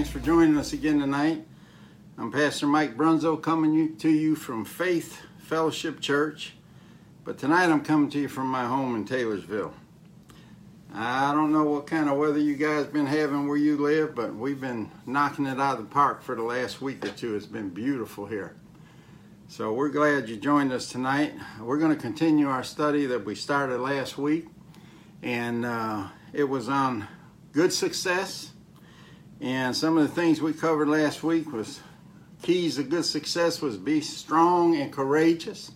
Thanks for joining us again tonight. I'm Pastor Mike Brunzo coming to you from Faith Fellowship Church, but tonight I'm coming to you from my home in Taylorsville. I don't know what kind of weather you guys been having where you live, but we've been knocking it out of the park for the last week or two. It's been beautiful here. So we're glad you joined us tonight. We're going to continue our study that we started last week, and uh, it was on good success. And some of the things we covered last week was keys to good success was be strong and courageous,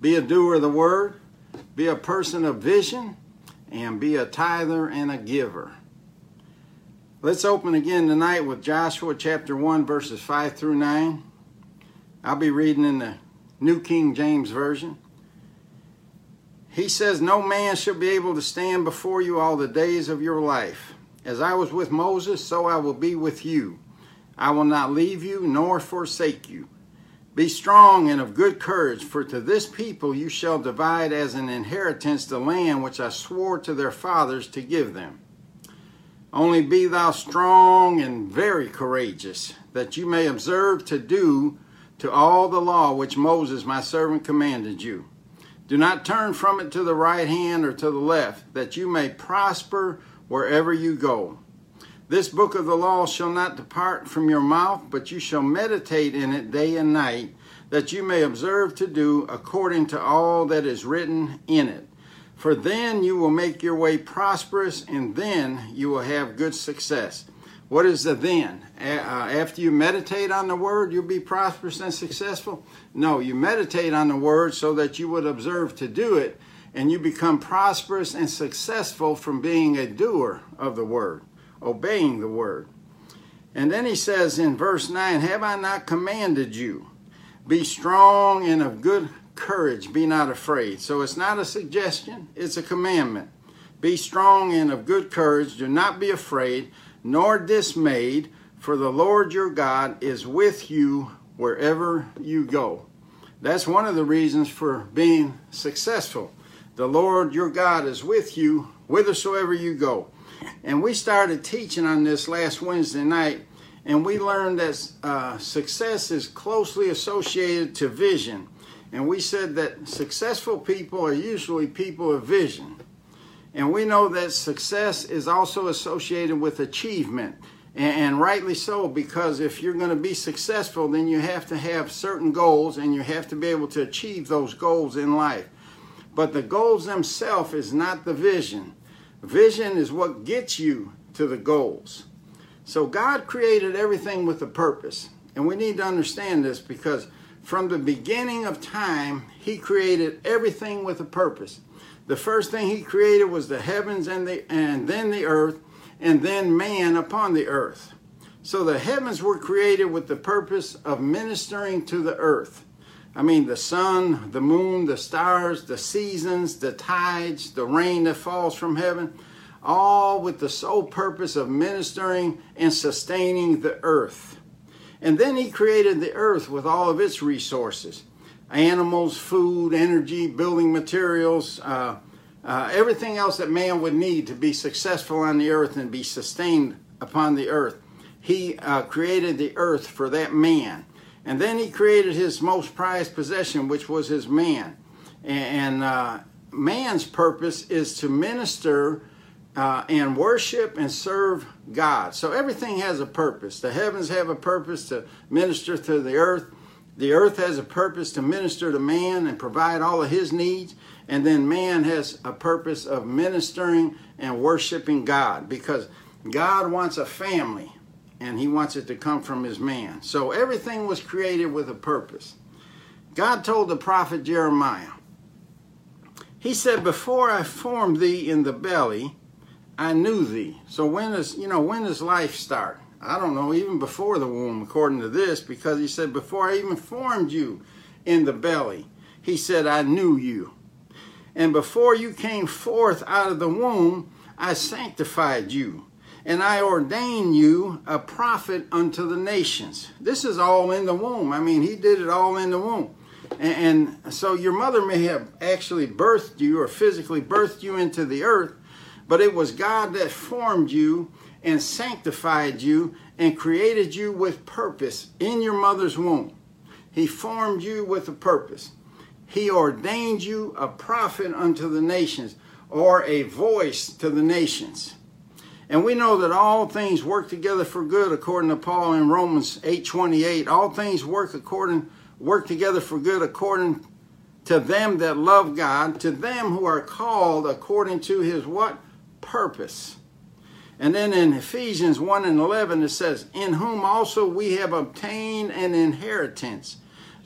be a doer of the word, be a person of vision, and be a tither and a giver. Let's open again tonight with Joshua chapter 1, verses 5 through 9. I'll be reading in the New King James Version. He says, No man shall be able to stand before you all the days of your life. As I was with Moses, so I will be with you. I will not leave you nor forsake you. Be strong and of good courage, for to this people you shall divide as an inheritance the land which I swore to their fathers to give them. Only be thou strong and very courageous, that you may observe to do to all the law which Moses my servant commanded you. Do not turn from it to the right hand or to the left, that you may prosper wherever you go. This book of the law shall not depart from your mouth, but you shall meditate in it day and night, that you may observe to do according to all that is written in it. For then you will make your way prosperous, and then you will have good success. What is the then? Uh, after you meditate on the word, you'll be prosperous and successful? No, you meditate on the word so that you would observe to do it, and you become prosperous and successful from being a doer of the word, obeying the word. And then he says in verse 9, Have I not commanded you? Be strong and of good courage, be not afraid. So it's not a suggestion, it's a commandment. Be strong and of good courage, do not be afraid nor dismayed, for the Lord your God is with you wherever you go. That's one of the reasons for being successful. The Lord your God is with you whithersoever you go. And we started teaching on this last Wednesday night, and we learned that uh, success is closely associated to vision. And we said that successful people are usually people of vision. And we know that success is also associated with achievement. And, rightly so, because if you're going to be successful, then you have to have certain goals and you have to be able to achieve those goals in life. But the goals themselves is not the vision. Vision is what gets you to the goals. So God created everything with a purpose. And we need to understand this because from the beginning of time, He created everything with a purpose. The first thing he created was the heavens and the and then the earth and then man upon the earth. So the heavens were created with the purpose of ministering to the earth. I mean, the sun, the moon, the stars, the seasons, the tides, the rain that falls from heaven, all with the sole purpose of ministering and sustaining the earth. And then he created the earth with all of its resources animals, food, energy, building materials, uh, uh, everything else that man would need to be successful on the earth and be sustained upon the earth. He uh, created the earth for that man. And then he created his most prized possession, which was his man. And, uh, man's purpose is to minister uh, and worship and serve God. So everything has a purpose. The heavens have a purpose to minister to the earth. The earth has a purpose to minister to man and provide all of his needs. And then man has a purpose of ministering and worshiping God because God wants a family and he wants it to come from his man. So everything was created with a purpose. God told the prophet Jeremiah, He said, Before I formed thee in the belly, I knew thee. So when does you know when does life start? I don't know, even before the womb, according to this, because he said, Before I even formed you in the belly, he said, I knew you. And before you came forth out of the womb, I sanctified you. And I ordained you a prophet unto the nations. This is all in the womb. I mean, he did it all in the womb. And, and so your mother may have actually birthed you or physically birthed you into the earth, but it was God that formed you and sanctified you and created you with purpose in your mother's womb. He formed you with a purpose. He ordained you a prophet unto the nations or a voice to the nations. And we know that all things work together for good according to Paul in Romans 8:28. All things work according work together for good according to them that love God, to them who are called according to his what? Purpose. And then in Ephesians 1 and 11 it says, In whom also we have obtained an inheritance,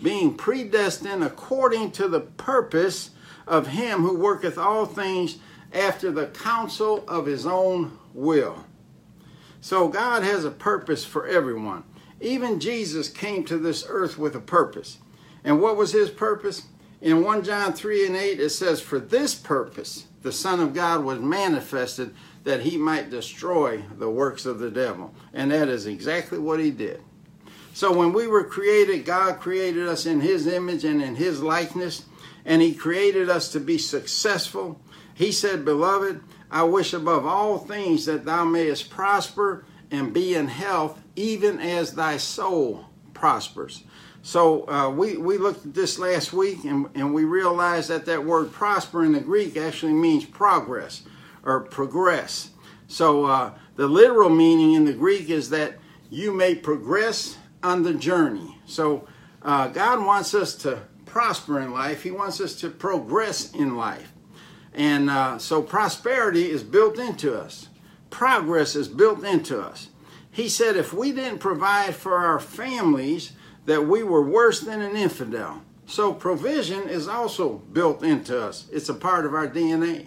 being predestined according to the purpose of him who worketh all things after the counsel of his own will. So God has a purpose for everyone. Even Jesus came to this earth with a purpose. And what was his purpose? In 1 John 3 and 8, it says, For this purpose the Son of God was manifested that he might destroy the works of the devil. And that is exactly what he did. So when we were created, God created us in his image and in his likeness, and he created us to be successful. He said, Beloved, I wish above all things that thou mayest prosper and be in health, even as thy soul prospers. So uh, we, we looked at this last week and, and we realized that that word prosper in the Greek actually means progress or progress. So uh, the literal meaning in the Greek is that you may progress on the journey. So uh, God wants us to prosper in life, He wants us to progress in life. And uh, so prosperity is built into us, progress is built into us. He said if we didn't provide for our families, that we were worse than an infidel. So provision is also built into us, it's a part of our DNA.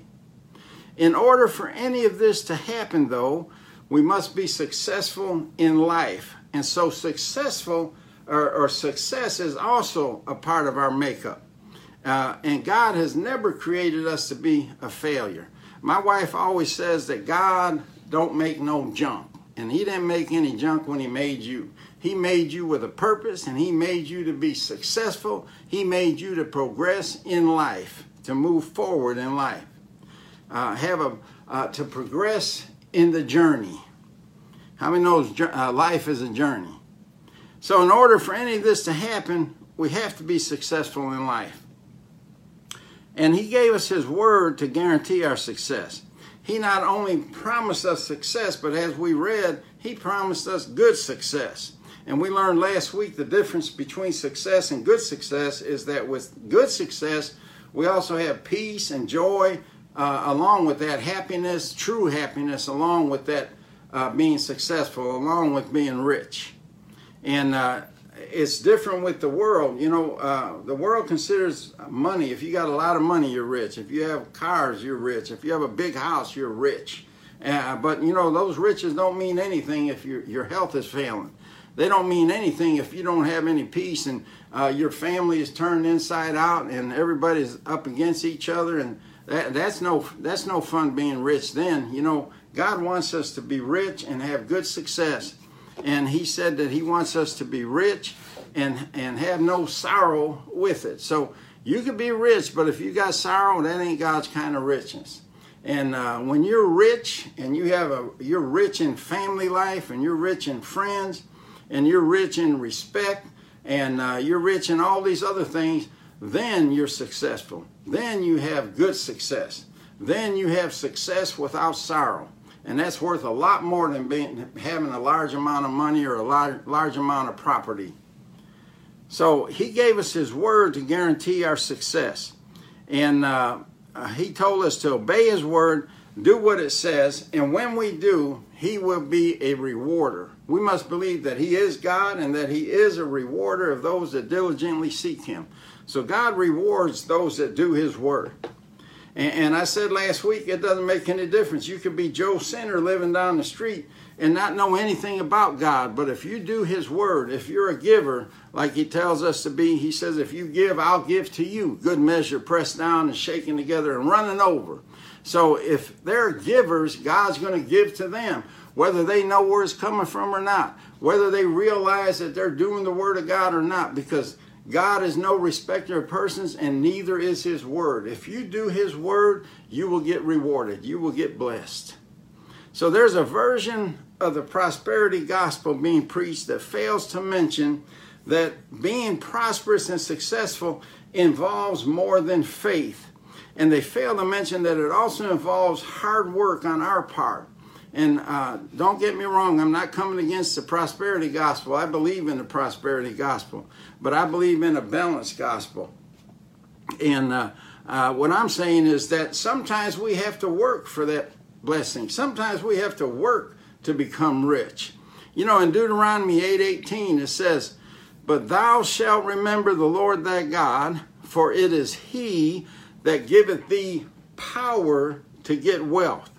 In order for any of this to happen, though, we must be successful in life. And so, successful or, or success is also a part of our makeup. Uh, and God has never created us to be a failure. My wife always says that God don't make no junk. And he didn't make any junk when he made you. He made you with a purpose and he made you to be successful. He made you to progress in life, to move forward in life uh, have a uh, to progress in the journey. How many knows uh, life is a journey? So, in order for any of this to happen, we have to be successful in life. And He gave us His word to guarantee our success. He not only promised us success, but as we read, He promised us good success. And we learned last week the difference between success and good success is that with good success, we also have peace and joy uh, along with that happiness, true happiness, along with that uh, being successful, along with being rich. And uh, it's different with the world. You know, uh, the world considers money. If you got a lot of money, you're rich. If you have cars, you're rich. If you have a big house, you're rich. Uh, but you know, those riches don't mean anything if your your health is failing. They don't mean anything if you don't have any peace and uh, your family is turned inside out and everybody's up against each other and that, that's no that's no fun being rich then. You know, God wants us to be rich and have good success. And he said that he wants us to be rich and and have no sorrow with it. So you could be rich, but if you got sorrow, that ain't God's kind of richness. And uh, when you're rich and you have a you're rich in family life and you're rich in friends and you're rich in respect and uh, you're rich in all these other things, then you're successful. Then you have good success. Then you have success without sorrow. And that's worth a lot more than being, having a large amount of money or a large, large amount of property. So he gave us his word to guarantee our success. And uh, he told us to obey his word, do what it says, and when we do, he will be a rewarder. We must believe that he is God and that he is a rewarder of those that diligently seek him. So God rewards those that do his word. And, and I said last week, it doesn't make any difference. You could be Joe Sinner living down the street and not know anything about God. But if you do His Word, if you're a giver, like He tells us to be, He says, if you give, I'll give to you. Good measure, pressed down and shaken together and running over. So if they're givers, God's going to give to them, whether they know where it's coming from or not, whether they realize that they're doing the Word of God or not, because God is no respecter of persons, and neither is His Word. If you do His Word, you will get rewarded, you will get blessed. So there's a version of the prosperity gospel being preached that fails to mention that being prosperous and successful involves more than faith. And they fail to mention that it also involves hard work on our part. And uh, don't get me wrong, I'm not coming against the prosperity gospel. I believe in the prosperity gospel, but I believe in a balanced gospel. And uh, uh, what I'm saying is that sometimes we have to work for that blessing. Sometimes we have to work to become rich. You know, in Deuteronomy 8:18 it says, "But thou shalt remember the Lord thy God, for it is he that giveth thee power to get wealth."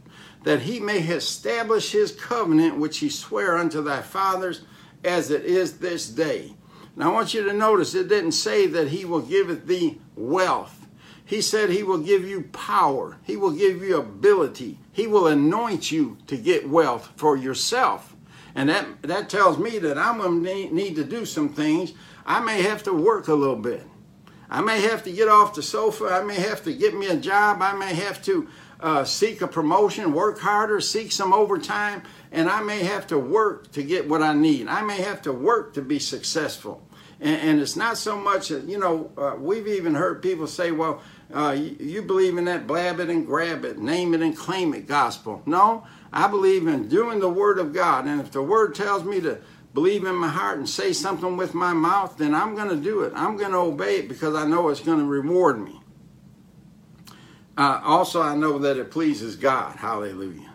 that he may establish his covenant which he sware unto thy fathers as it is this day. Now I want you to notice it didn't say that he will give thee wealth. He said he will give you power. He will give you ability. He will anoint you to get wealth for yourself. And that, that tells me that I'm going to need to do some things. I may have to work a little bit. I may have to get off the sofa. I may have to get me a job. I may have to uh, seek a promotion, work harder, seek some overtime, and I may have to work to get what I need. I may have to work to be successful. And, and it's not so much, that, you know, uh, we've even heard people say, well, uh, you, you, believe in that blab it and grab it, name it and claim it gospel. No, I believe in doing the word of God. And if the word tells me to believe in my heart and say something with my mouth, then I'm going to do it. I'm going to obey it because I know it's going to reward me. Uh, also, I know that it pleases God. Hallelujah.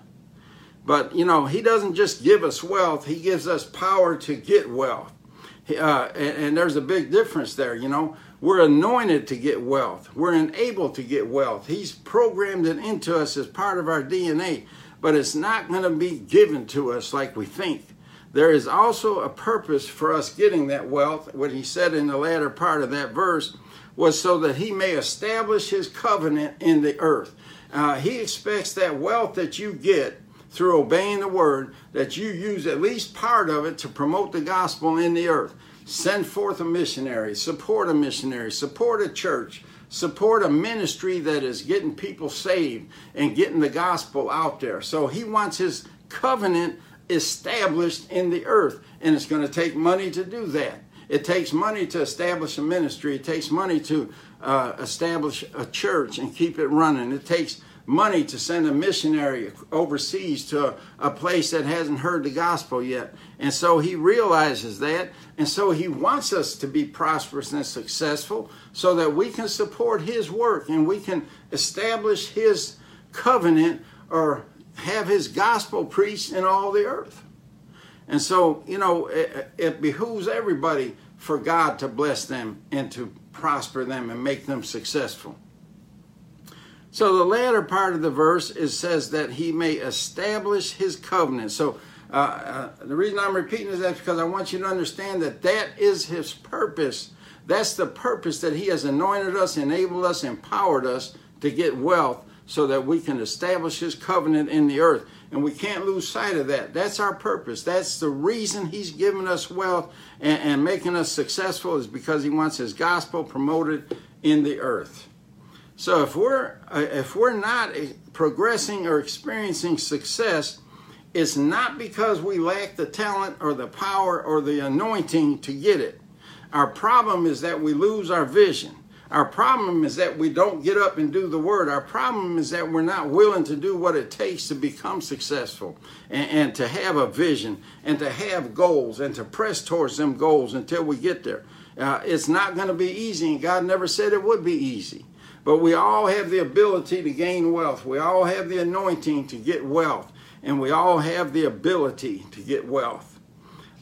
But, you know, He doesn't just give us wealth, He gives us power to get wealth. Uh, and, and, there's a big difference there, you know. We're anointed to get wealth, we're enabled to get wealth. He's programmed it into us as part of our DNA, but it's not going to be given to us like we think. There is also a purpose for us getting that wealth, what he said in the latter part of that verse was so that he may establish his covenant in the earth. Uh, he expects that wealth that you get through obeying the word, that you use at least part of it to promote the gospel in the earth. Send forth a missionary, support a missionary, support a church, support a ministry that is getting people saved and getting the gospel out there. So he wants his covenant established in the earth, and it's going to take money to do that. It takes money to establish a ministry. It takes money to uh, establish a church and keep it running. It takes money to send a missionary overseas to a, a, place that hasn't heard the gospel yet. And so he realizes that. And so he wants us to be prosperous and successful so that we can support his work and we can establish his covenant or have his gospel preached in all the earth. And so, you know, it, it, behooves everybody for God to bless them and to prosper them and make them successful. So the latter part of the verse is says that he may establish his covenant. So uh, uh, the reason I'm repeating is that because I want you to understand that that is his purpose. That's the purpose that he has anointed us, enabled us, empowered us to get wealth so that we can establish his covenant in the earth. And we can't lose sight of that. That's our purpose. That's the reason he's given us wealth and, and making us successful is because he wants his gospel promoted in the earth. So if we're uh, if we're not progressing or experiencing success, it's not because we lack the talent or the power or the anointing to get it. Our problem is that we lose our vision. Our problem is that we don't get up and do the word. Our problem is that we're not willing to do what it takes to become successful and, and, to have a vision and to have goals and to press towards them goals until we get there. Uh, it's not going to be easy, and God never said it would be easy. But we all have the ability to gain wealth. We all have the anointing to get wealth, and we all have the ability to get wealth.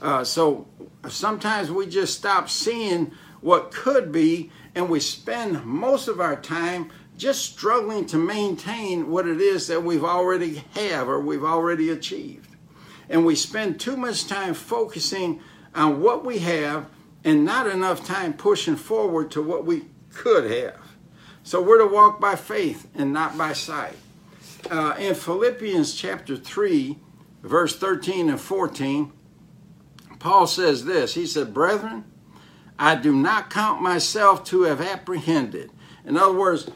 Uh, so sometimes we just stop seeing what could be and we spend most of our time just struggling to maintain what it is that we've already have or we've already achieved. And we spend too much time focusing on what we have and not enough time pushing forward to what we could have. So we're to walk by faith and not by sight. Uh, in Philippians chapter 3, verse 13 and 14, Paul says this He said, Brethren, I do not count myself to have apprehended. In other words,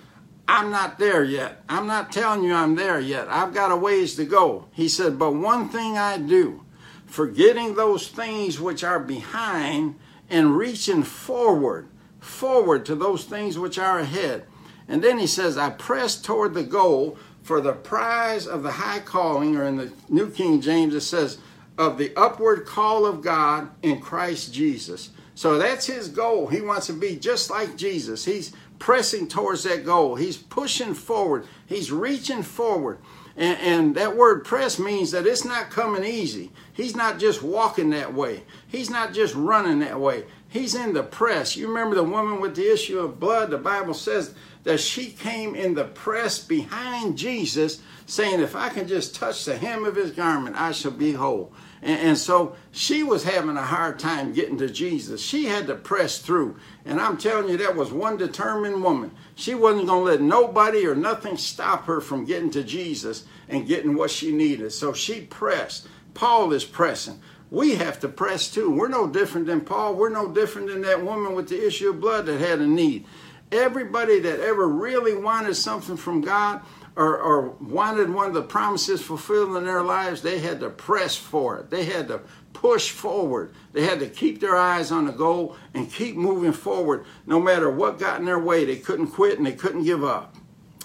I'm not there yet. I'm not telling you I'm there yet. I've got a ways to go. He said, But one thing I do, forgetting those things which are behind and reaching forward, forward to those things which are ahead. And then he says, I press toward the goal for the prize of the high calling, or in the New King James, it says, of the upward call of God in Christ Jesus. So that's his goal. He wants to be just like Jesus. He's pressing towards that goal. He's pushing forward. He's reaching forward. And, and, that word press means that it's not coming easy. He's not just walking that way. He's not just running that way. He's in the press. You remember the woman with the issue of blood? The Bible says that she came in the press behind Jesus, saying, If I can just touch the hem of his garment, I shall be whole. And, and, so she was having a hard time getting to Jesus. She had to press through. And I'm telling you, that was one determined woman. She wasn't going to let nobody or nothing stop her from getting to Jesus and getting what she needed. So she pressed. Paul is pressing. We have to press too. We're no different than Paul. We're no different than that woman with the issue of blood that had a need. Everybody that ever really wanted something from God, or, or wanted one of the promises fulfilled in their lives, they had to press for it. They had to push forward. They had to keep their eyes on the goal and keep moving forward no matter what got in their way. They couldn't quit and they couldn't give up.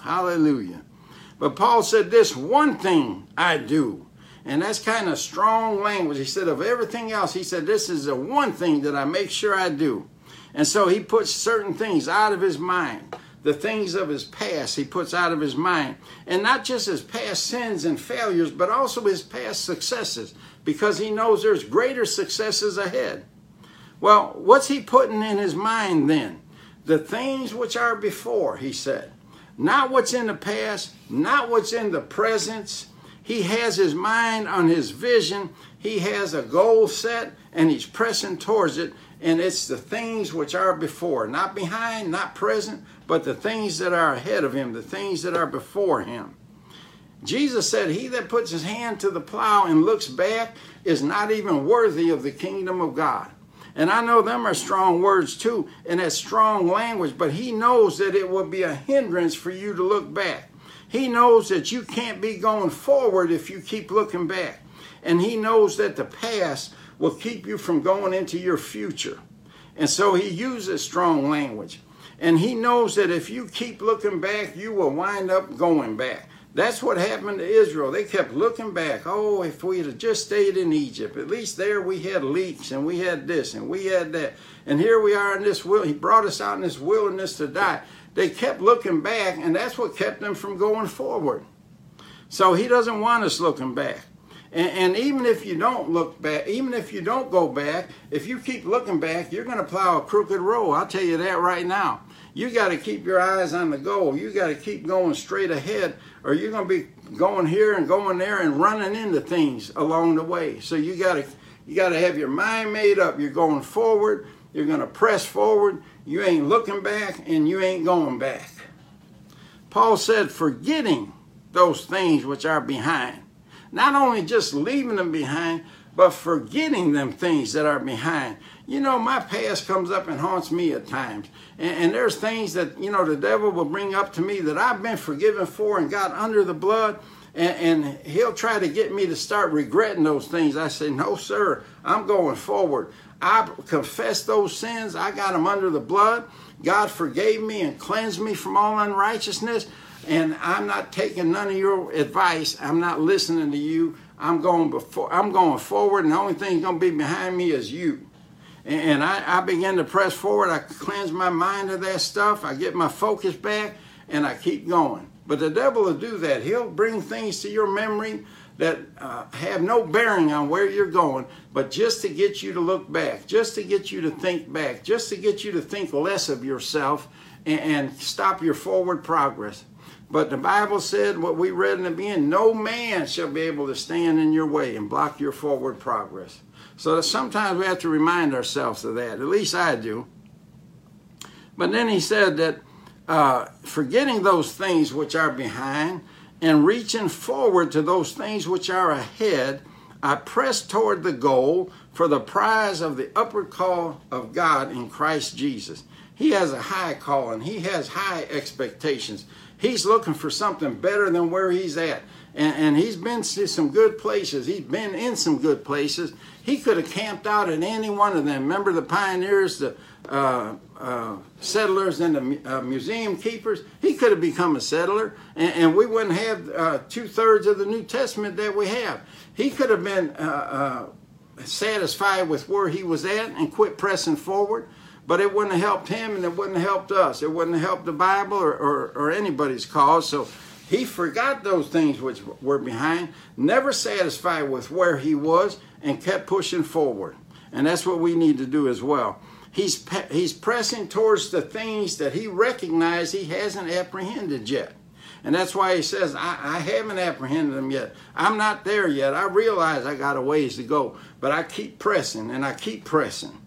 Hallelujah. But Paul said, This one thing I do. And that's kind of strong language. He said, Of everything else, he said, This is the one thing that I make sure I do. And so he puts certain things out of his mind the things of his past he puts out of his mind. And not just his past sins and failures, but also his past successes, because he knows there's greater successes ahead. Well, what's he putting in his mind then? The things which are before, he said. Not what's in the past, not what's in the present. He has his mind on his vision. He has a goal set and he's pressing towards it. And it's the things which are before, not behind, not present, but the things that are ahead of him, the things that are before him. Jesus said, He that puts his hand to the plow and looks back is not even worthy of the kingdom of God. And I know them are strong words too, and that's strong language, but he knows that it will be a hindrance for you to look back. He knows that you can't be going forward if you keep looking back. And he knows that the past will keep you from going into your future. And so he uses strong language. And he knows that if you keep looking back, you will wind up going back. That's what happened to Israel. They kept looking back. Oh, if we had just stayed in Egypt, at least there we had leeks and we had this and we had that. And here we are in this will. He brought us out in this wilderness to die. They kept looking back, and that's what kept them from going forward. So he doesn't want us looking back. And, and, even if you don't look back, even if you don't go back, if you keep looking back, you're going to plow a crooked road. I'll tell you that right now. You got to keep your eyes on the goal. You got to keep going straight ahead, or you're going to be going here and going there and running into things along the way. So you got to you got to have your mind made up. You're going forward. You're going to press forward. You ain't looking back, and you ain't going back. Paul said, forgetting those things which are behind not only just leaving them behind, but forgetting them things that are behind. You know, my past comes up and haunts me at times. And, and, there's things that, you know, the devil will bring up to me that I've been forgiven for and got under the blood. And, and he'll try to get me to start regretting those things. I say, no, sir, I'm going forward. I confess those sins. I got them under the blood. God forgave me and cleansed me from all unrighteousness and I'm not taking none of your advice. I'm not listening to you. I'm going before. I'm going forward, and the only thing going to be behind me is you. And I, I begin to press forward. I cleanse my mind of that stuff. I get my focus back, and I keep going. But the devil will do that. He'll bring things to your memory that uh, have no bearing on where you're going, but just to get you to look back, just to get you to think back, just to get you to think less of yourself and, and stop your forward progress. But the Bible said what we read in the beginning no man shall be able to stand in your way and block your forward progress. So sometimes we have to remind ourselves of that. At least I do. But then he said that uh, forgetting those things which are behind and reaching forward to those things which are ahead, I press toward the goal for the prize of the upward call of God in Christ Jesus. He has a high calling, he has high expectations. He's looking for something better than where he's at. And, and he's been to some good places. He's been in some good places. He could have camped out at any one of them. Remember the pioneers, the uh, uh, settlers, and the uh, museum keepers? He could have become a settler, and, and we wouldn't have uh, two thirds of the New Testament that we have. He could have been uh, uh, satisfied with where he was at and quit pressing forward but it wouldn't have helped him and it wouldn't have helped us. It wouldn't have helped the Bible or, or, or, anybody's cause. So he forgot those things which were behind, never satisfied with where he was, and kept pushing forward. And that's what we need to do as well. He's, he's pressing towards the things that he recognized he hasn't apprehended yet. And that's why he says, I, I, haven't apprehended them yet. I'm not there yet. I realize I got a ways to go, but I keep pressing and I keep pressing.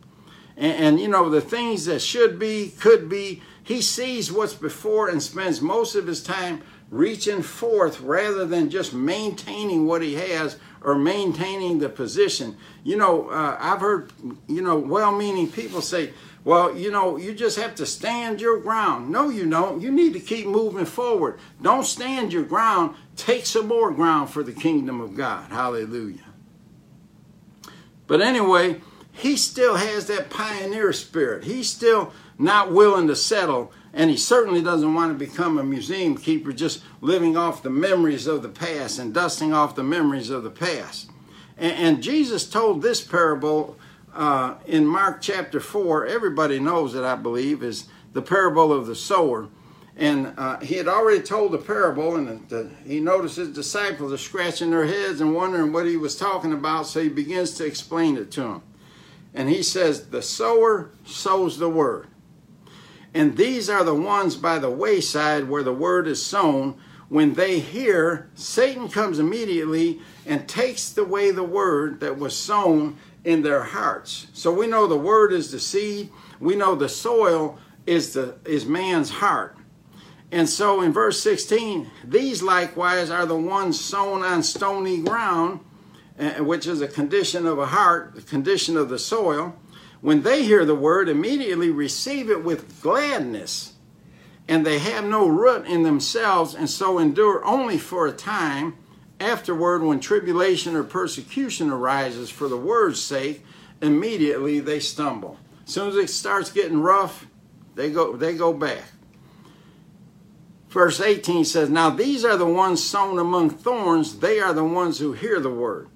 And, and, you know, the things that should be, could be, he sees what's before and spends most of his time reaching forth rather than just maintaining what he has or maintaining the position. You know, uh, I've heard, you know, well meaning people say, well, you know, you just have to stand your ground. No, you don't. You need to keep moving forward. Don't stand your ground. Take some more ground for the kingdom of God. Hallelujah. But anyway, he still has that pioneer spirit. He's still not willing to settle and he certainly doesn't want to become a museum keeper just living off the memories of the past and dusting off the memories of the past. And, and Jesus told this parable uh, in Mark chapter 4. Everybody knows it, I believe, is the parable of the sower. And uh, he had already told the parable, and the, he noticed his disciples are scratching their heads and wondering what he was talking about, so he begins to explain it to them. And he says, The sower sows the word. And these are the ones by the wayside where the word is sown. When they hear, Satan comes immediately and takes away the word that was sown in their hearts. So we know the word is the seed. We know the soil is the is man's heart. And so in verse 16, these likewise are the ones sown on stony ground, which is a condition of a heart, the condition of the soil when they hear the word, immediately receive it with gladness, and they have no root in themselves, and so endure only for a time. Afterward, when tribulation or persecution arises for the word's sake, immediately they stumble. As soon as it starts getting rough, they go they go back. Verse 18 says, Now these are the ones sown among thorns, they are the ones who hear the word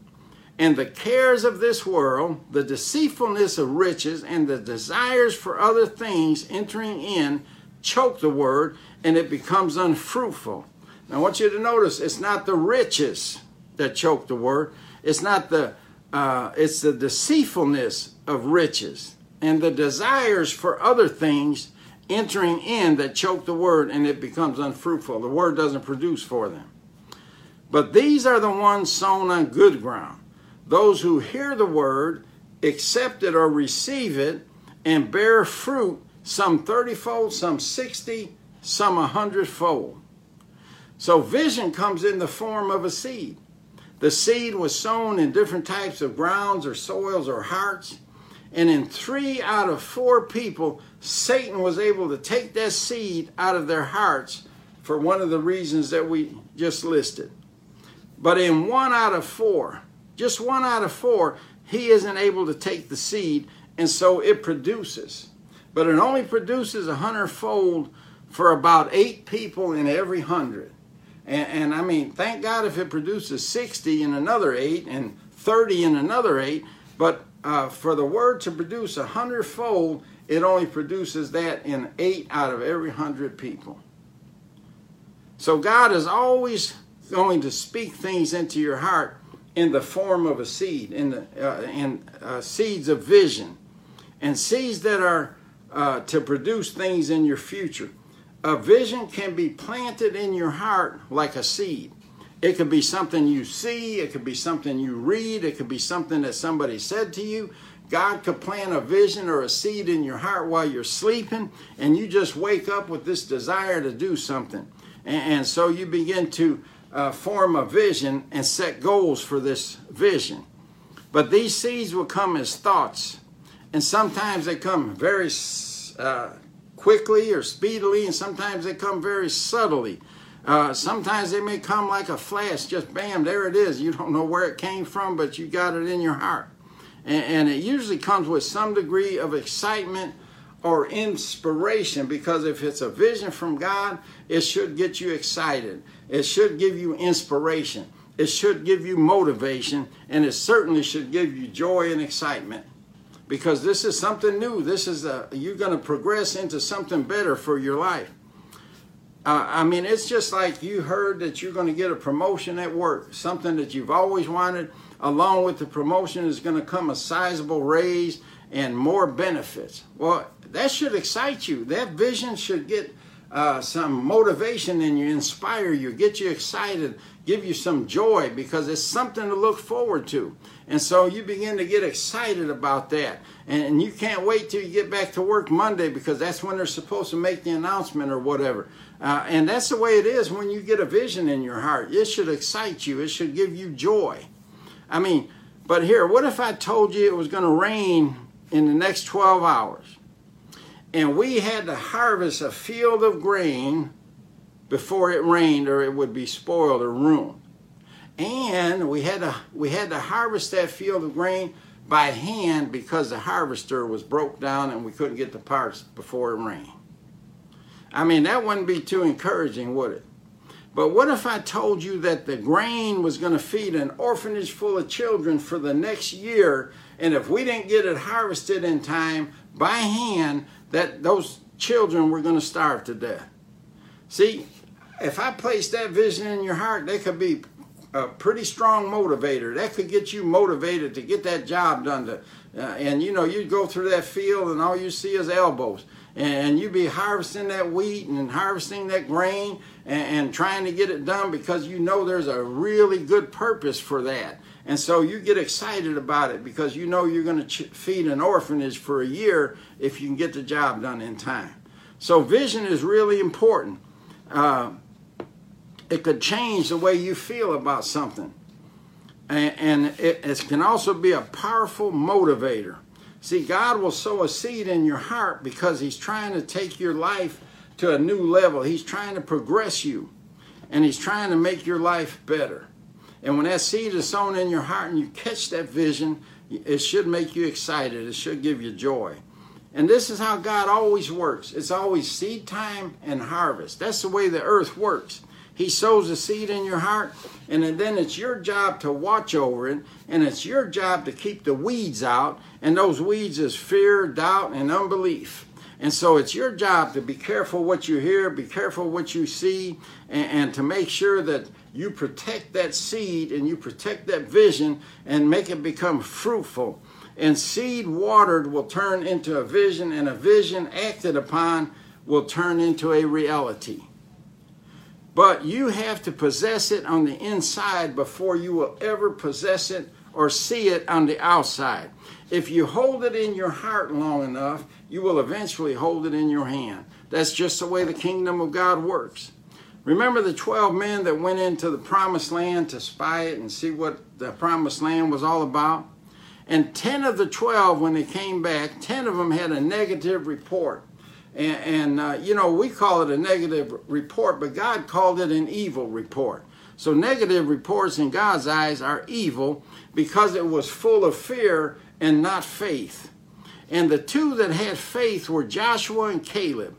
and the cares of this world, the deceitfulness of riches, and the desires for other things entering in choke the word, and it becomes unfruitful. Now, I want you to notice it's not the riches that choke the word. It's not the uh, it's the deceitfulness of riches and the desires for other things entering in that choke the word, and it becomes unfruitful. The word doesn't produce for them. But these are the ones sown on good ground those who hear the word, accept it or receive it, and bear fruit, some 30 fold, some 60, some 100 fold. So vision comes in the form of a seed. The seed was sown in different types of grounds or soils or hearts. And in three out of four people, Satan was able to take that seed out of their hearts for one of the reasons that we just listed. But in one out of four, just one out of four, he isn't able to take the seed, and so it produces. But it only produces a hundredfold for about eight people in every hundred. And, and, I mean, thank God if it produces 60 in another eight and 30 in another eight. But uh, for the word to produce a hundredfold, it only produces that in eight out of every hundred people. So God is always going to speak things into your heart in the form of a seed, in the uh, in uh, seeds of vision, and seeds that are uh, to produce things in your future. A vision can be planted in your heart like a seed. It could be something you see, it could be something you read, it could be something that somebody said to you. God could plant a vision or a seed in your heart while you're sleeping, and you just wake up with this desire to do something. And, and so you begin to uh, form a vision and set goals for this vision. But these seeds will come as thoughts, and sometimes they come very uh, quickly or speedily, and sometimes they come very subtly. Uh, sometimes they may come like a flash, just bam, there it is. You don't know where it came from, but you got it in your heart. And, and it usually comes with some degree of excitement or inspiration because if it's a vision from God, it should get you excited. It should give you inspiration. It should give you motivation. And it certainly should give you joy and excitement because this is something new. This is a, you're going to progress into something better for your life. Uh, I mean, it's just like you heard that you're going to get a promotion at work, something that you've always wanted. Along with the promotion is going to come a sizable raise and more benefits. Well, that should excite you. That vision should get uh, some motivation in you, inspire you, get you excited, give you some joy because it's something to look forward to. And so you begin to get excited about that. And you can't wait till you get back to work Monday because that's when they're supposed to make the announcement or whatever. Uh, and that's the way it is when you get a vision in your heart. It should excite you, it should give you joy. I mean, but here, what if I told you it was going to rain in the next 12 hours? And we had to harvest a field of grain before it rained or it would be spoiled or ruined. And we had to we had to harvest that field of grain by hand because the harvester was broke down and we couldn't get the parts before it rained. I mean, that wouldn't be too encouraging, would it? But what if I told you that the grain was going to feed an orphanage full of children for the next year, and if we didn't get it harvested in time by hand, that those children were going to starve to death? See, if I place that vision in your heart, that could be a pretty strong motivator. That could get you motivated to get that job done. To, uh, and you know, you go through that field and all you see is elbows. And you be harvesting that wheat and harvesting that grain and, and trying to get it done because you know there's a really good purpose for that. And so you get excited about it because you know you're going to ch- feed an orphanage for a year if you can get the job done in time. So vision is really important. Uh, it could change the way you feel about something. And, and it, it can also be a powerful motivator. See, God will sow a seed in your heart because He's trying to take your life to a new level. He's trying to progress you and He's trying to make your life better. And when that seed is sown in your heart and you catch that vision, it should make you excited. It should give you joy. And this is how God always works it's always seed time and harvest. That's the way the earth works. He sows a seed in your heart, and then it's your job to watch over it, and it's your job to keep the weeds out, and those weeds is fear, doubt, and unbelief. And so it's your job to be careful what you hear, be careful what you see, and, and, to make sure that you protect that seed and you protect that vision and make it become fruitful. And seed watered will turn into a vision, and a vision acted upon will turn into a reality. But you have to possess it on the inside before you will ever possess it or see it on the outside. If you hold it in your heart long enough, you will eventually hold it in your hand. That's just the way the kingdom of God works. Remember the 12 men that went into the promised land to spy it and see what the promised land was all about? And 10 of the 12, when they came back, 10 of them had a negative report. And, and uh, you know, we call it a negative report, but God called it an evil report. So, negative reports in God's eyes are evil because it was full of fear and not faith. And the two that had faith were Joshua and Caleb.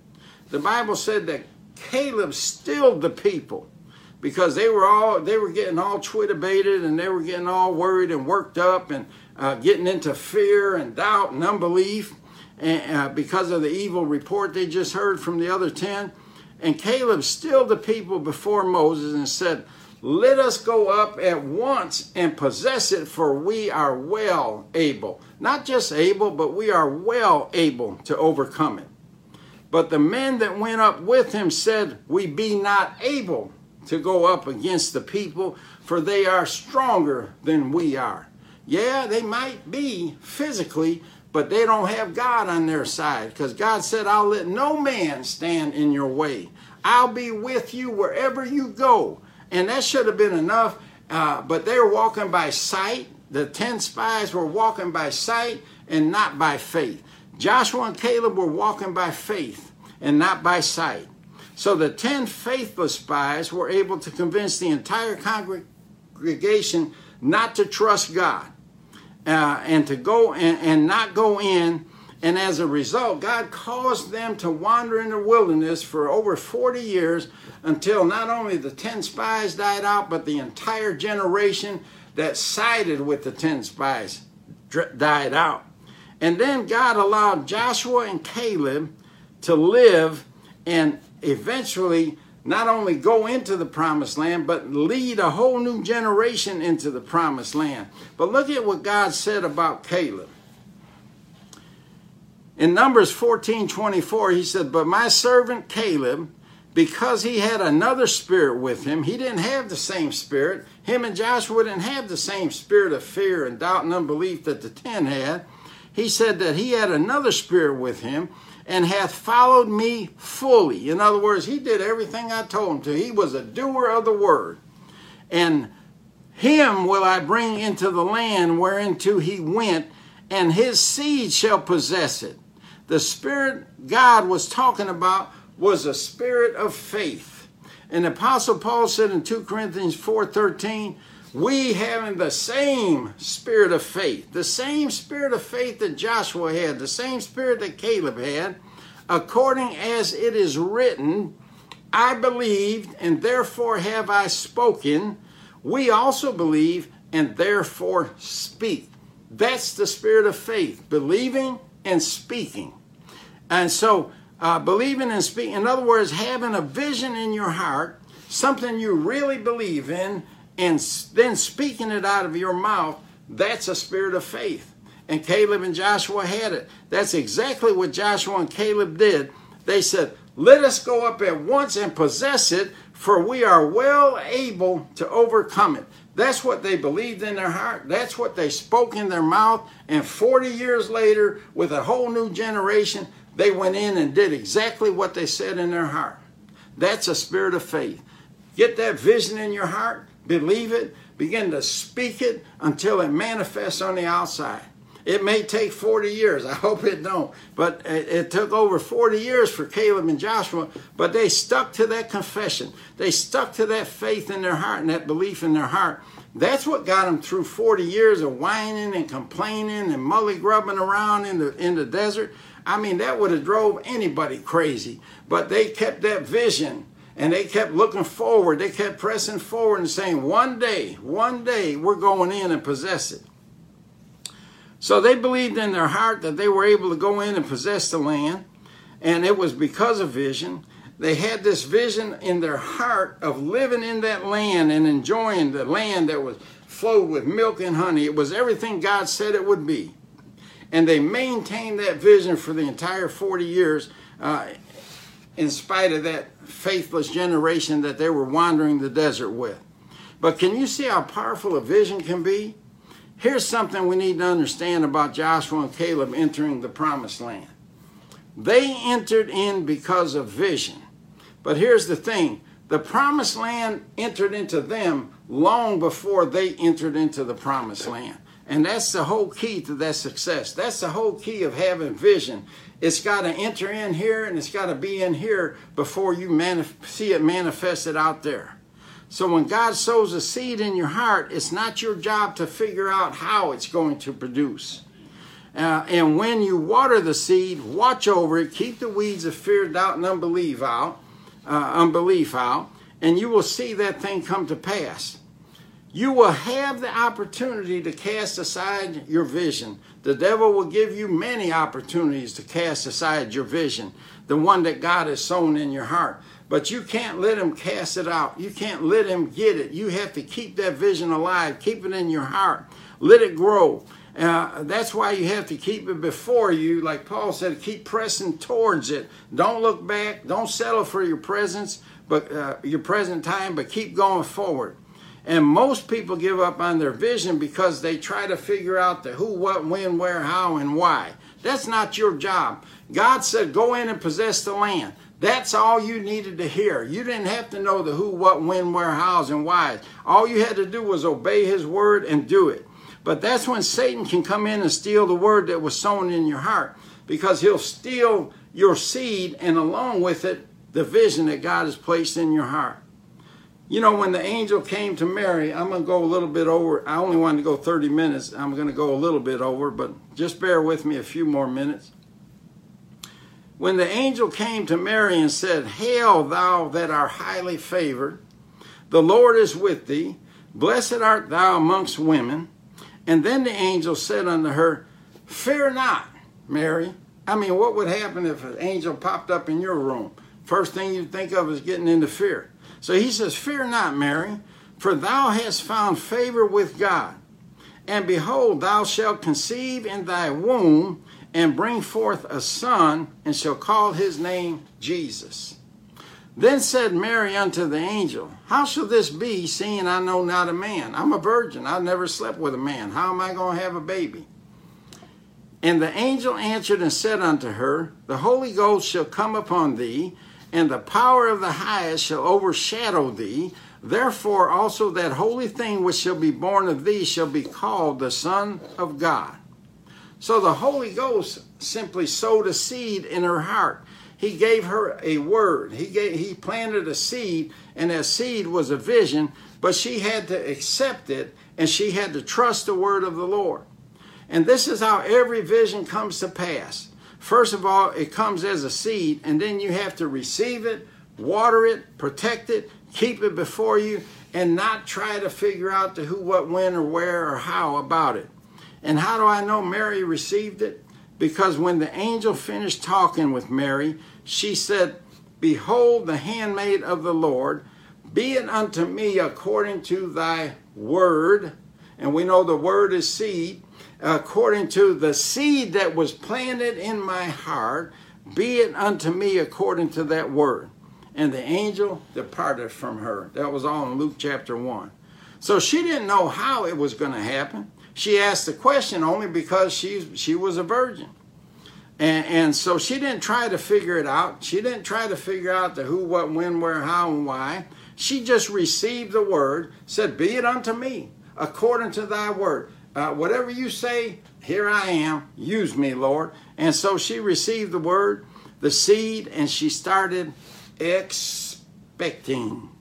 The Bible said that Caleb stilled the people because they were all they were getting all twitterbated and they were getting all worried and worked up and uh, getting into fear and doubt and unbelief and, uh, because of the evil report they just heard from the other 10. And Caleb stilled the people before Moses and said, Let us go up at once and possess it, for we are well able. Not just able, but we are well able to overcome it. But the men that went up with him said, We be not able to go up against the people, for they are stronger than we are. Yeah, they might be physically, but they don't have God on their side because God said, I'll let no man stand in your way. I'll be with you wherever you go and that should have been enough. Uh, but they were walking by sight. The 10 spies were walking by sight and not by faith. Joshua and Caleb were walking by faith and not by sight. So the 10 faithless spies were able to convince the entire congregation not to trust God uh, and to go and, and not go in. And as a result, God caused them to wander in the wilderness for over 40 years until not only the 10 spies died out, but the entire generation that sided with the 10 spies died out. And then God allowed Joshua and Caleb to live and eventually not only go into the promised land, but lead a whole new generation into the promised land. But look at what God said about Caleb. In Numbers 14 24, he said, But my servant Caleb, because he had another spirit with him. He didn't have the same spirit. Him and Joshua didn't have the same spirit of fear and doubt and unbelief that the ten had. He said that he had another spirit with him and hath followed me fully. In other words, he did everything I told him to. He was a doer of the word. And him will I bring into the land whereinto he went, and his seed shall possess it. The spirit God was talking about was a spirit of faith. And Apostle Paul said in 2 Corinthians 4:13, we having the same spirit of faith, the same spirit of faith that Joshua had, the same spirit that Caleb had, according as it is written, I believed and therefore have I spoken. We also believe and therefore speak. That's the spirit of faith, believing and speaking. And so uh, believing and speaking. In other words, having a vision in your heart, something you really believe in, and then speaking it out of your mouth, that's a spirit of faith. And Caleb and Joshua had it. That's exactly what Joshua and Caleb did. They said, Let us go up at once and possess it, for we are well able to overcome it. That's what they believed in their heart. That's what they spoke in their mouth. And 40 years later, with a whole new generation, they went in and did exactly what they said in their heart. That's a spirit of faith. Get that vision in your heart, believe it, begin to speak it until it manifests on the outside. It may take 40 years. I hope it don't. But it, it, took over 40 years for Caleb and Joshua, but they stuck to that confession. They stuck to that faith in their heart and that belief in their heart. That's what got them through 40 years of whining and complaining and mully grubbing around in the in the desert. I mean, that would have drove anybody crazy. But they kept that vision and they kept looking forward. They kept pressing forward and saying, one day, one day, we're going in and possess it. So they believed in their heart that they were able to go in and possess the land. And it was because of vision. They had this vision in their heart of living in that land and enjoying the land that was flowed with milk and honey. It was everything God said it would be and they maintained that vision for the entire 40 years uh, in spite of that faithless generation that they were wandering the desert with. But can you see how powerful a vision can be? Here's something we need to understand about Joshua and Caleb entering the promised land. They entered in because of vision. But here's the thing the promised land entered into them long before they entered into the promised land. And that's the whole key to that success. That's the whole key of having vision. It's got to enter in here and it's got to be in here before you manif- see it manifested out there. So when God sows a seed in your heart, it's not your job to figure out how it's going to produce. Uh, and when you water the seed, watch over it, keep the weeds of fear, doubt, and unbelief out, uh, unbelief out, and you will see that thing come to pass you will have the opportunity to cast aside your vision. The devil will give you many opportunities to cast aside your vision, the one that God has sown in your heart. but you can't let him cast it out. You can't let him get it. You have to keep that vision alive, keep it in your heart, let it grow. Uh, that's why you have to keep it before you. Like Paul said, keep pressing towards it. Don't look back. Don't settle for your presence, but uh, your present time, but keep going forward. And most people give up on their vision because they try to figure out the who, what, when, where, how, and why. That's not your job. God said, go in and possess the land. That's all you needed to hear. You didn't have to know the who, what, when, where, hows, and whys. All you had to do was obey his word and do it. But that's when Satan can come in and steal the word that was sown in your heart because he'll steal your seed and along with it, the vision that God has placed in your heart. You know, when the angel came to Mary, I'm going to go a little bit over. I only wanted to go 30 minutes. I'm going to go a little bit over, but just bear with me a few more minutes. When the angel came to Mary and said, Hail, thou that art highly favored, the Lord is with thee. Blessed art thou amongst women. And then the angel said unto her, Fear not, Mary. I mean, what would happen if an angel popped up in your room? First thing you'd think of is getting into fear. So he says, Fear not, Mary, for thou hast found favor with God. And behold, thou shalt conceive in thy womb and bring forth a son, and shall call his name Jesus. Then said Mary unto the angel, How shall this be, seeing I know not a man? I'm a virgin. I've never slept with a man. How am I going to have a baby? And the angel answered and said unto her, The Holy Ghost shall come upon thee, and the power of the highest shall overshadow thee. Therefore also that holy thing which shall be born of thee shall be called the Son of God. So the Holy Ghost simply sowed a seed in her heart. He gave her a word. He gave, he planted a seed, and that seed was a vision, but she had to accept it and she had to trust the word of the Lord. And this is how every vision comes to pass. First of all, it comes as a seed, and then you have to receive it, water it, protect it, keep it before you, and not try to figure out the who, what, when, or where, or how about it. And how do I know Mary received it? Because when the angel finished talking with Mary, she said, Behold, the handmaid of the Lord, be it unto me according to thy word. And we know the word is seed. According to the seed that was planted in my heart, be it unto me according to that word. And the angel departed from her. That was all in Luke chapter 1. So she didn't know how it was going to happen. She asked the question only because she, she was a virgin. And, and so she didn't try to figure it out. She didn't try to figure out the who, what, when, where, how, and why. She just received the word, said, Be it unto me according to thy word. Uh, whatever you say, here I am. Use me, Lord. And so she received the word, the seed, and she started expecting.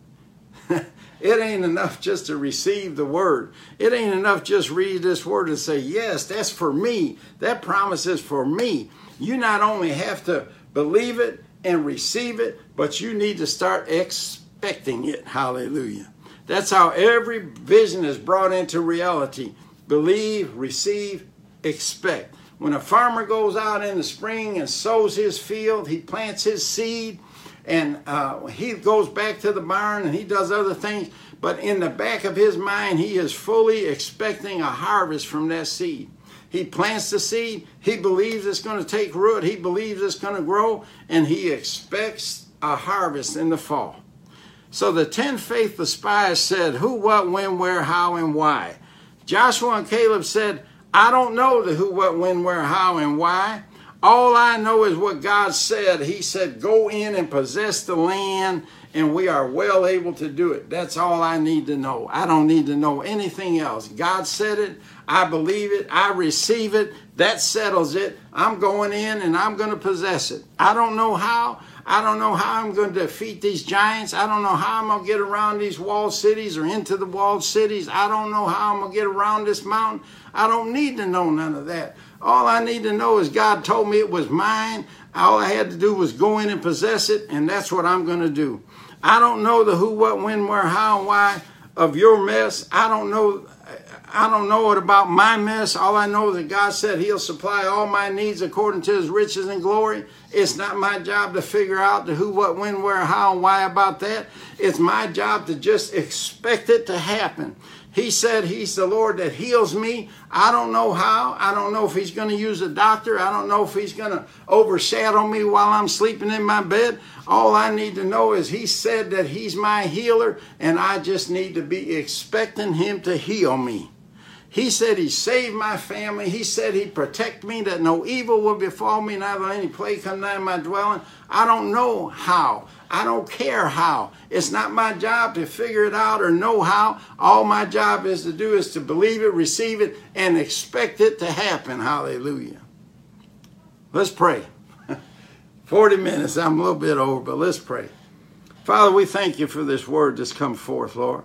It ain't enough just to receive the word. It ain't enough just read this word and say, Yes, that's for me. That promise is for me. You not only have to believe it and receive it, but you need to start expecting it. Hallelujah. That's how every vision is brought into reality. Believe, receive, expect. When a farmer goes out in the spring and sows his field, he plants his seed and uh, he goes back to the barn and he does other things. But in the back of his mind, he is fully expecting a harvest from that seed. He plants the seed, he believes it's going to take root, he believes it's going to grow, and he expects a harvest in the fall. So the ten faithful spies said, Who, what, when, where, how, and why. Joshua and Caleb said, I don't know the who, what, when, where, how, and why. All I know is what God said. He said, Go in and possess the land, and we are well able to do it. That's all I need to know. I don't need to know anything else. God said it. I believe it. I receive it. That settles it. I'm going in and I'm going to possess it. I don't know how. I don't know how I'm going to defeat these giants. I don't know how I'm going to get around these walled cities or into the walled cities. I don't know how I'm going to get around this mountain. I don't need to know none of that. All I need to know is God told me it was mine. All I had to do was go in and possess it, and that's what I'm going to do. I don't know the who, what, when, where, how, and why. of your mess. I don't know. I don't know it about my mess. All I know is that God said He'll supply all my needs according to His riches and glory. It's not my job to figure out the who, what, when, where, how, and why about that. It's my job to just expect it to happen. He said he's the Lord that heals me. I don't know how. I don't know if he's going to use a doctor. I don't know if he's going to overshadow me while I'm sleeping in my bed. All I need to know is he said that he's my healer, and I just need to be expecting him to heal me. He said he saved my family. He said he'd protect me, that no evil will befall me, neither any plague come nigh my dwelling. I don't know how. I don't care how. It's not my job to figure it out or know how. All my job is to do is to believe it, receive it, and expect it to happen. Hallelujah. Let's pray. 40 minutes, I'm a little bit over, but let's pray. Father, we thank you for this word that's come forth, Lord.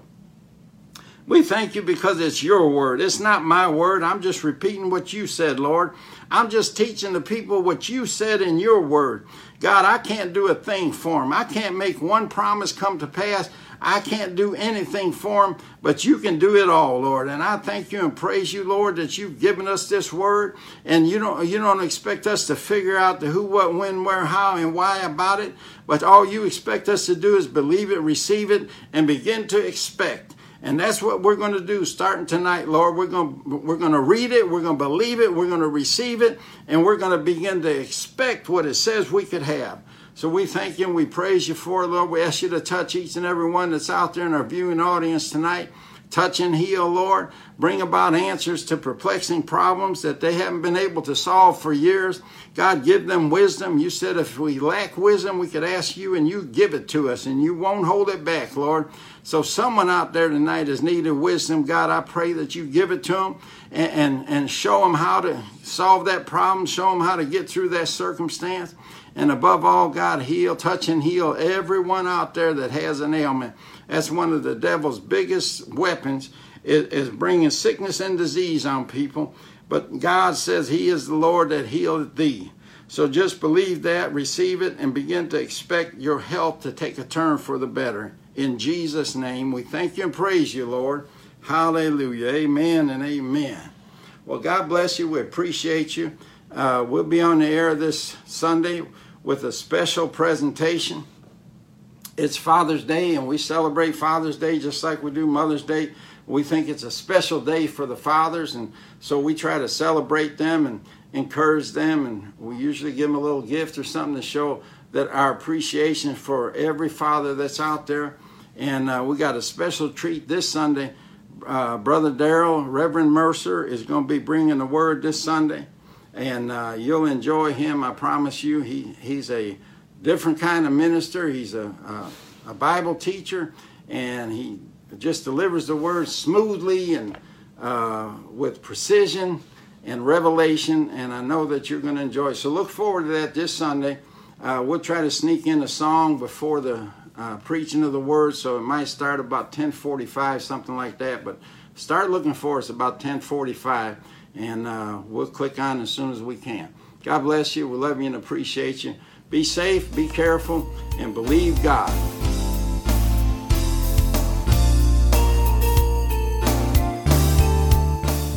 We thank you because it's your word. It's not my word. I'm just repeating what you said, Lord. I'm just teaching the people what you said in your word. God, I can't do a thing for them. I can't make one promise come to pass. I can't do anything for them, but you can do it all, Lord. And I thank you and praise you, Lord, that you've given us this word. And you don't you don't expect us to figure out the who, what, when, where, how, and why about it. But all you expect us to do is believe it, receive it, and begin to expect. And that's what we're going to do starting tonight, Lord. We're going to, we're going to read it, we're going to believe it, we're going to receive it, and we're going to begin to expect what it says we could have. So we thank you and we praise you for it, Lord. We ask you to touch each and every one that's out there in our viewing audience tonight. Touch and heal, Lord. Bring about answers to perplexing problems that they haven't been able to solve for years. God, give them wisdom. You said if we lack wisdom, we could ask you and you give it to us and you won't hold it back, Lord. So someone out there tonight is needed wisdom. God, I pray that you give it to them and, and, and show them how to solve that problem, show them how to get through that circumstance. And above all, God, heal, touch, and heal everyone out there that has an ailment. That's one of the devil's biggest weapons is, is bringing sickness and disease on people. But God says he is the Lord that healeth thee. So just believe that, receive it, and begin to expect your health to take a turn for the better. In Jesus' name, we thank you and praise you, Lord. Hallelujah. Amen and amen. Well, God bless you. We appreciate you. Uh, we'll be on the air this Sunday with a special presentation it's Father's Day and we celebrate Father's Day just like we do Mother's Day. We think it's a special day for the fathers, and so we try to celebrate them and encourage them. And we usually give them a little gift or something to show that our appreciation for every father that's out there. And uh, we got a special treat this Sunday. Uh, Brother Daryl, Reverend Mercer, is going to be bringing the word this Sunday, and uh, you'll enjoy him. I promise you. He he's a different kind of minister. He's a, a, a Bible teacher, and he just delivers the word smoothly and uh, with precision and revelation. And I know that you're going to enjoy. So look forward to that this Sunday. Uh, we'll try to sneak in a song before the uh, preaching of the word, so it might start about 10:45, something like that. But start looking for us about 10:45, and uh, we'll click on as soon as we can. God bless you. We love you and appreciate you. Be safe, be careful, and believe God.